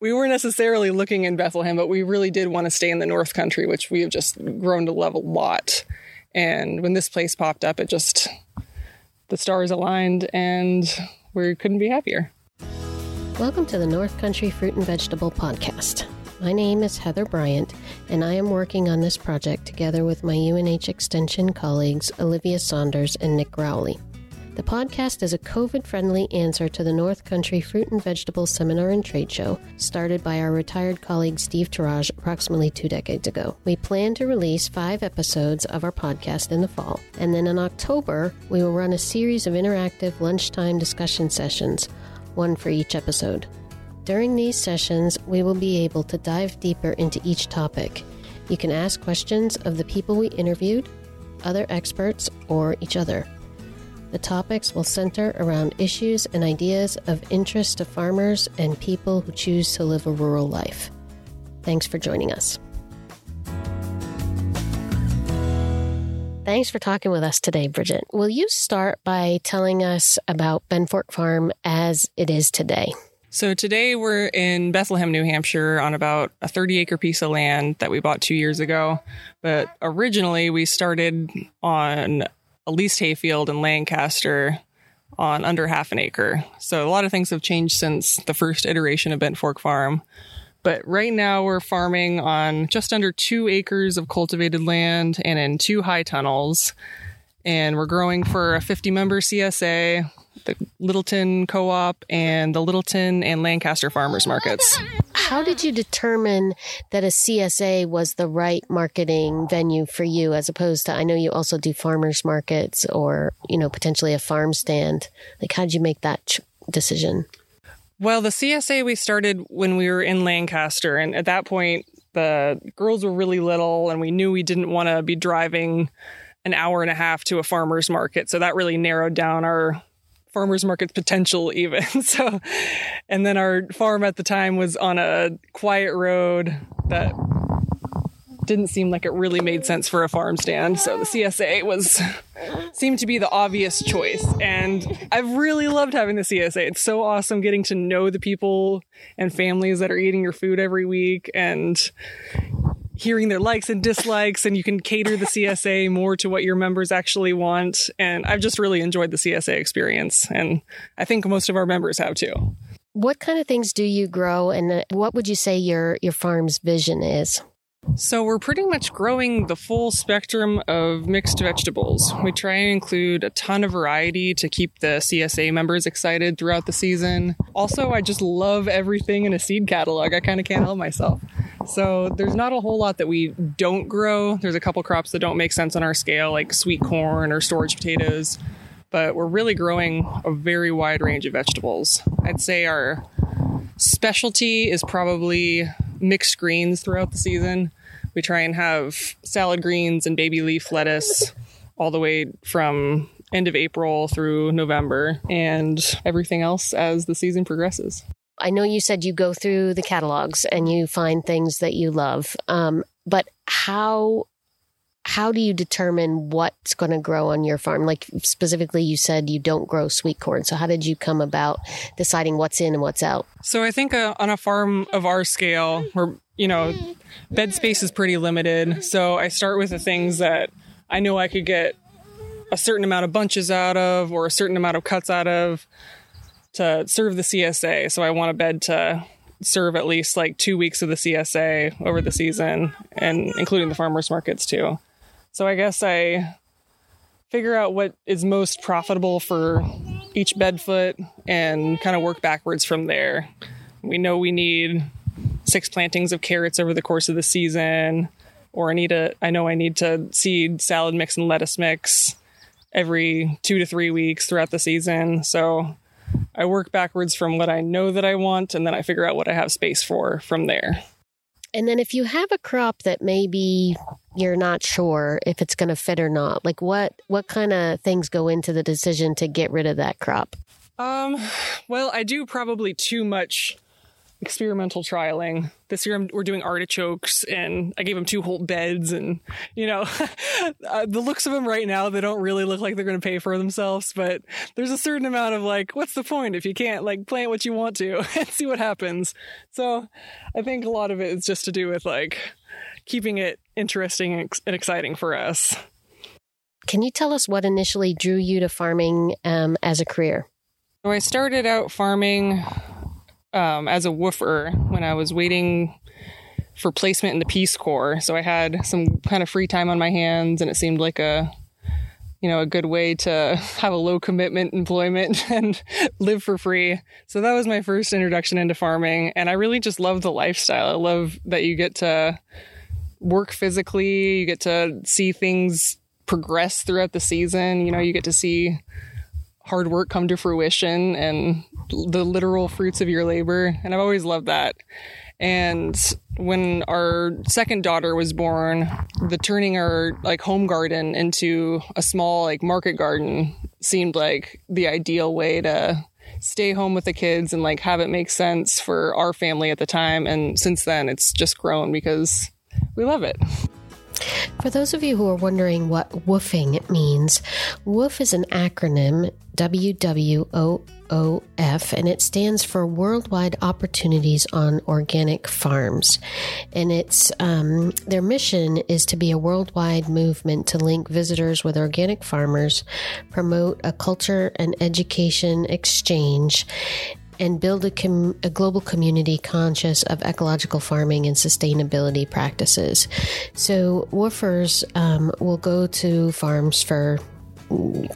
we weren't necessarily looking in Bethlehem, but we really did want to stay in the North Country, which we have just grown to love a lot. And when this place popped up, it just the stars aligned and we couldn't be happier. Welcome to the North Country Fruit and Vegetable Podcast. My name is Heather Bryant, and I am working on this project together with my UNH Extension colleagues Olivia Saunders and Nick Rowley. The podcast is a COVID friendly answer to the North Country Fruit and Vegetable Seminar and Trade Show, started by our retired colleague Steve Turaj approximately two decades ago. We plan to release five episodes of our podcast in the fall, and then in October, we will run a series of interactive lunchtime discussion sessions, one for each episode. During these sessions, we will be able to dive deeper into each topic. You can ask questions of the people we interviewed, other experts, or each other. The topics will center around issues and ideas of interest to farmers and people who choose to live a rural life. Thanks for joining us. Thanks for talking with us today, Bridget. Will you start by telling us about Benfork Farm as it is today? So today we're in Bethlehem, New Hampshire on about a 30 acre piece of land that we bought two years ago. But originally we started on a leased hayfield in Lancaster on under half an acre. So a lot of things have changed since the first iteration of Bent Fork Farm. But right now we're farming on just under two acres of cultivated land and in two high tunnels. And we're growing for a 50 member CSA the Littleton Co-op and the Littleton and Lancaster farmers markets. How did you determine that a CSA was the right marketing venue for you as opposed to I know you also do farmers markets or, you know, potentially a farm stand. Like how did you make that ch- decision? Well, the CSA we started when we were in Lancaster and at that point the girls were really little and we knew we didn't want to be driving an hour and a half to a farmer's market. So that really narrowed down our farmers market potential even. So, and then our farm at the time was on a quiet road that didn't seem like it really made sense for a farm stand. So the CSA was seemed to be the obvious choice. And I've really loved having the CSA. It's so awesome getting to know the people and families that are eating your food every week and hearing their likes and dislikes and you can cater the CSA more to what your members actually want. And I've just really enjoyed the CSA experience. And I think most of our members have too. What kind of things do you grow and uh, what would you say your, your farm's vision is? So we're pretty much growing the full spectrum of mixed vegetables. We try and include a ton of variety to keep the CSA members excited throughout the season. Also, I just love everything in a seed catalog. I kind of can't help myself. So there's not a whole lot that we don't grow. There's a couple crops that don't make sense on our scale, like sweet corn or storage potatoes. But we're really growing a very wide range of vegetables. I'd say our specialty is probably mixed greens throughout the season. We try and have salad greens and baby leaf lettuce all the way from end of April through November and everything else as the season progresses. I know you said you go through the catalogs and you find things that you love. Um, but how how do you determine what's going to grow on your farm? Like specifically, you said you don't grow sweet corn. So how did you come about deciding what's in and what's out? So I think uh, on a farm of our scale, where you know bed space is pretty limited. So I start with the things that I know I could get a certain amount of bunches out of or a certain amount of cuts out of to serve the CSA. So I want a bed to serve at least like two weeks of the CSA over the season and including the farmers markets too. So I guess I figure out what is most profitable for each bed foot and kind of work backwards from there. We know we need six plantings of carrots over the course of the season, or I need a I know I need to seed salad mix and lettuce mix every two to three weeks throughout the season. So I work backwards from what I know that I want, and then I figure out what I have space for from there. And then if you have a crop that maybe you're not sure if it's going to fit or not, like what what kind of things go into the decision to get rid of that crop? Um, well, I do probably too much experimental trialing. This year I'm, we're doing artichokes and I gave them two whole beds and, you know, uh, the looks of them right now, they don't really look like they're going to pay for themselves, but there's a certain amount of like, what's the point if you can't like plant what you want to and see what happens? So I think a lot of it is just to do with like keeping it interesting and, and exciting for us. Can you tell us what initially drew you to farming um, as a career? So I started out farming um, as a woofer when I was waiting for placement in the Peace Corps. So I had some kind of free time on my hands, and it seemed like a you know a good way to have a low commitment employment and live for free. So that was my first introduction into farming, and I really just love the lifestyle. I love that you get to work physically, you get to see things progress throughout the season. You know, you get to see hard work come to fruition and the literal fruits of your labor. And I've always loved that. And when our second daughter was born, the turning our like home garden into a small like market garden seemed like the ideal way to stay home with the kids and like have it make sense for our family at the time. And since then, it's just grown because we love it. For those of you who are wondering what woofing means, woof is an acronym W W O O F, and it stands for Worldwide Opportunities on Organic Farms. And it's um, their mission is to be a worldwide movement to link visitors with organic farmers, promote a culture and education exchange, and build a, com- a, global community conscious of ecological farming and sustainability practices. So, woofers um, will go to farms for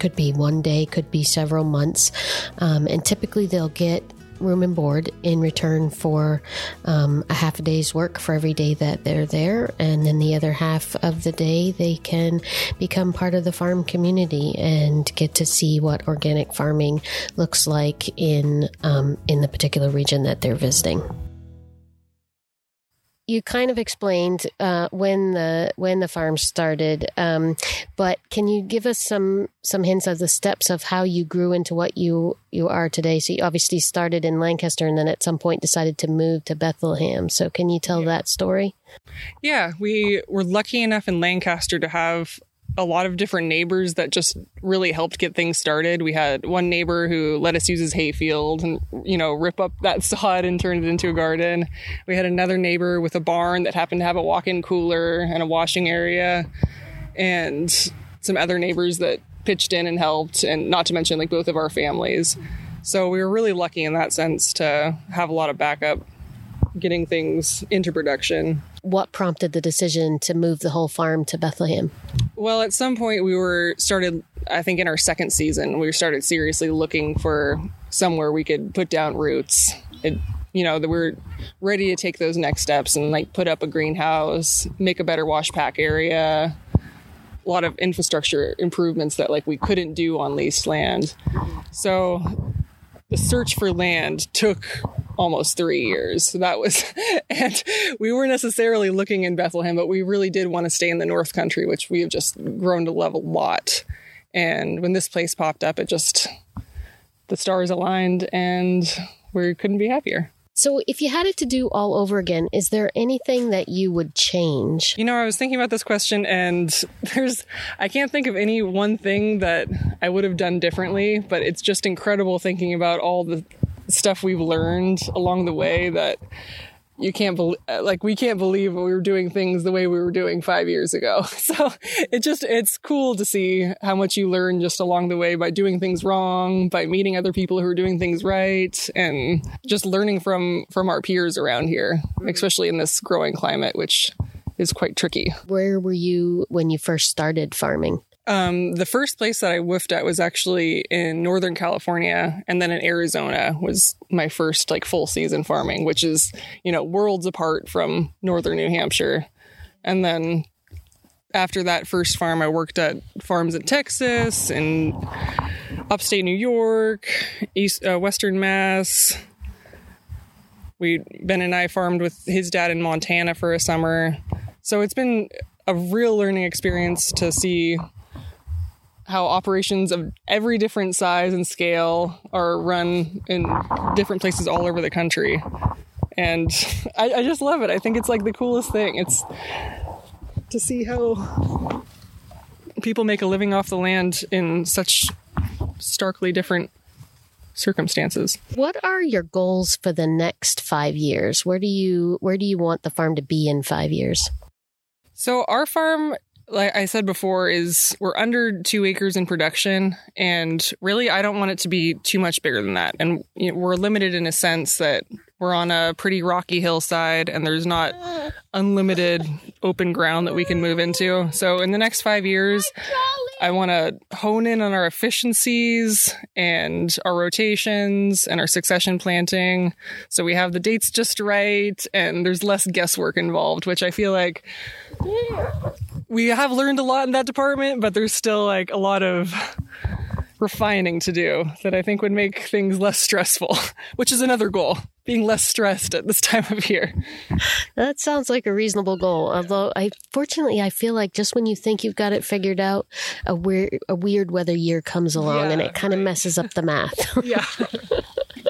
could be one day, could be several months, um, and typically they'll get room and board in return for um, a half a day's work for every day that they're there. And then the other half of the day, they can become part of the farm community and get to see what organic farming looks like in um, in the particular region that they're visiting you kind of explained uh, when the when the farm started, um, but can you give us some some hints of the steps of how you grew into what you you are today? So you obviously started in Lancaster, and then at some point decided to move to Bethlehem. So can you tell yeah. that story? Yeah, we were lucky enough in Lancaster to have a lot of different neighbors that just really helped get things started. We had one neighbor who let us use his hayfield and, you know, rip up that sod and turn it into a garden. We had another neighbor with a barn that happened to have a walk in cooler and a washing area, and some other neighbors that pitched in and helped, and not to mention like both of our families. So we were really lucky in that sense to have a lot of backup getting things into production. What prompted the decision to move the whole farm to Bethlehem? Well, at some point we were started I think in our second season we started seriously looking for somewhere we could put down roots. It, you know, that we're ready to take those next steps and like put up a greenhouse, make a better wash pack area, a lot of infrastructure improvements that like we couldn't do on leased land. So the search for land took almost three years. So That was, and we weren't necessarily looking in Bethlehem, but we really did want to stay in the North Country, which we have just grown to love a lot. And when this place popped up, it just, the stars aligned and we couldn't be happier. So, if you had it to do all over again, is there anything that you would change? You know, I was thinking about this question, and there's, I can't think of any one thing that I would have done differently, but it's just incredible thinking about all the stuff we've learned along the way that you can't believe like we can't believe we were doing things the way we were doing five years ago. So it just it's cool to see how much you learn just along the way by doing things wrong by meeting other people who are doing things right and just learning from from our peers around here especially in this growing climate which is quite tricky. Where were you when you first started farming um, the first place that I woofed at was actually in Northern California, and then in Arizona was my first like full season farming, which is you know worlds apart from Northern New Hampshire. And then after that first farm, I worked at farms in Texas and upstate New York, East uh, Western Mass. We Ben and I farmed with his dad in Montana for a summer, so it's been a real learning experience to see how operations of every different size and scale are run in different places all over the country. And I, I just love it. I think it's like the coolest thing. It's to see how people make a living off the land in such starkly different circumstances. What are your goals for the next 5 years? Where do you where do you want the farm to be in 5 years? So our farm like I said before, is we're under two acres in production, and really, I don't want it to be too much bigger than that. And you know, we're limited in a sense that we're on a pretty rocky hillside, and there's not unlimited open ground that we can move into. So, in the next five years, I want to hone in on our efficiencies and our rotations and our succession planting. So we have the dates just right, and there's less guesswork involved, which I feel like we have learned a lot in that department, but there's still like a lot of refining to do that I think would make things less stressful, which is another goal, being less stressed at this time of year. That sounds like a reasonable goal. Although I fortunately I feel like just when you think you've got it figured out, a weird a weird weather year comes along yeah, and it kind of right. messes up the math. yeah.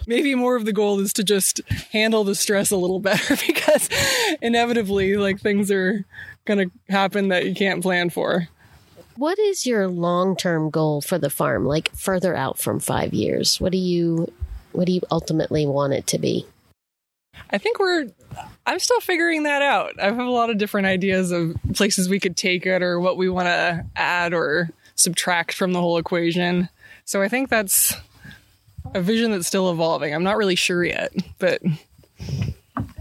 Maybe more of the goal is to just handle the stress a little better because inevitably like things are going to happen that you can't plan for. What is your long-term goal for the farm? Like further out from 5 years. What do you what do you ultimately want it to be? I think we're I'm still figuring that out. I have a lot of different ideas of places we could take it or what we want to add or subtract from the whole equation. So I think that's a vision that's still evolving. I'm not really sure yet, but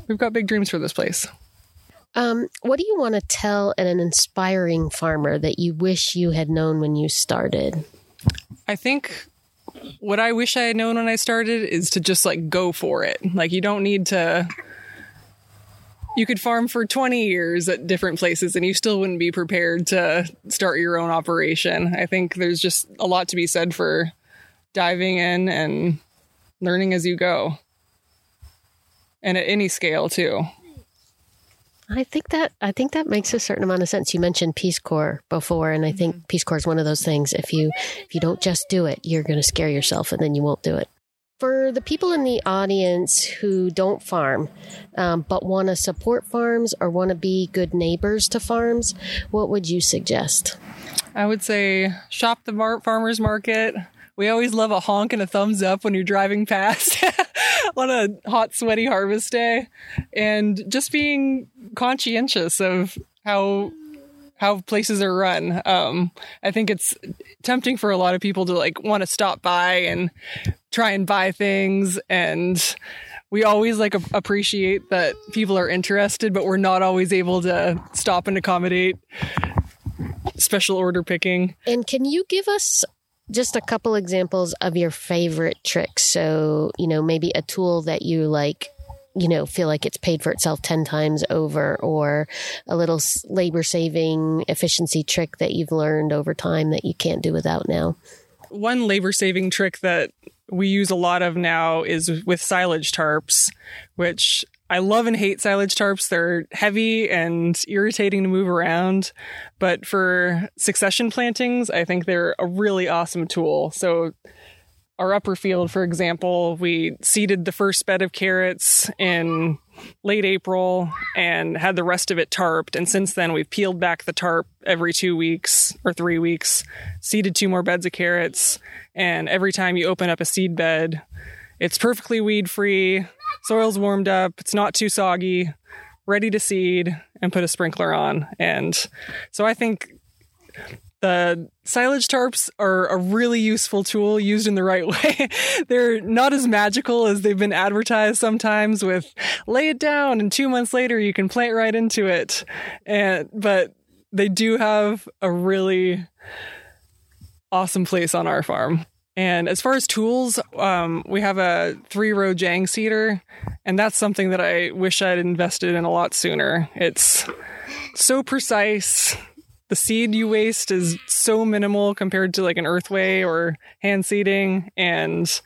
we've got big dreams for this place. Um, what do you want to tell an inspiring farmer that you wish you had known when you started? I think what I wish I had known when I started is to just like go for it. Like you don't need to you could farm for 20 years at different places and you still wouldn't be prepared to start your own operation. I think there's just a lot to be said for diving in and learning as you go. And at any scale too. I think that I think that makes a certain amount of sense. You mentioned Peace Corps before, and I think mm-hmm. Peace Corps is one of those things. If you if you don't just do it, you're going to scare yourself, and then you won't do it. For the people in the audience who don't farm, um, but want to support farms or want to be good neighbors to farms, what would you suggest? I would say shop the mar- farmers market. We always love a honk and a thumbs up when you're driving past on a hot, sweaty harvest day. And just being conscientious of how how places are run. Um, I think it's tempting for a lot of people to like want to stop by and try and buy things and we always like appreciate that people are interested but we're not always able to stop and accommodate special order picking. And can you give us just a couple examples of your favorite tricks. So, you know, maybe a tool that you like, you know, feel like it's paid for itself 10 times over, or a little labor saving efficiency trick that you've learned over time that you can't do without now. One labor saving trick that we use a lot of now is with silage tarps, which I love and hate silage tarps. They're heavy and irritating to move around. But for succession plantings, I think they're a really awesome tool. So, our upper field, for example, we seeded the first bed of carrots in late April and had the rest of it tarped. And since then, we've peeled back the tarp every two weeks or three weeks, seeded two more beds of carrots. And every time you open up a seed bed, it's perfectly weed free soil's warmed up, it's not too soggy, ready to seed, and put a sprinkler on. And so I think the silage tarps are a really useful tool used in the right way. They're not as magical as they've been advertised sometimes with lay it down and 2 months later you can plant right into it. And but they do have a really awesome place on our farm. And as far as tools, um, we have a three row Jang seeder, and that's something that I wish I'd invested in a lot sooner. It's so precise. The seed you waste is so minimal compared to like an earthway or hand seeding, and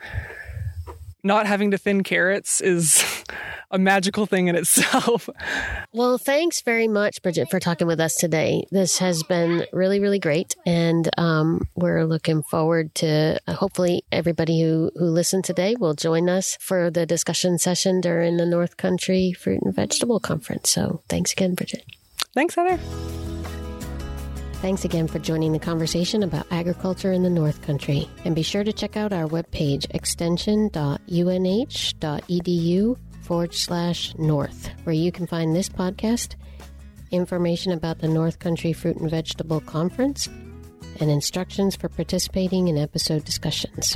not having to thin carrots is a magical thing in itself. Well, thanks very much, Bridget, for talking with us today. This has been really, really great. And um, we're looking forward to uh, hopefully everybody who, who listened today will join us for the discussion session during the North Country Fruit and Vegetable Conference. So thanks again, Bridget. Thanks, Heather. Thanks again for joining the conversation about agriculture in the North Country. And be sure to check out our webpage, extension.unh.edu forward slash north, where you can find this podcast, information about the North Country Fruit and Vegetable Conference, and instructions for participating in episode discussions.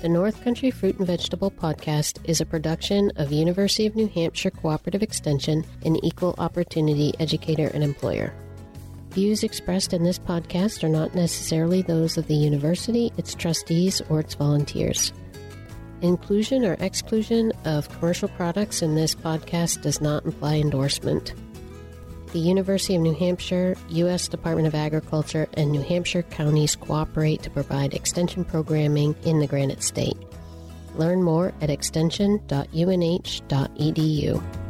The North Country Fruit and Vegetable Podcast is a production of University of New Hampshire Cooperative Extension, an equal opportunity educator and employer. Views expressed in this podcast are not necessarily those of the university, its trustees, or its volunteers. Inclusion or exclusion of commercial products in this podcast does not imply endorsement. The University of New Hampshire, U.S. Department of Agriculture, and New Hampshire counties cooperate to provide extension programming in the Granite State. Learn more at extension.unh.edu.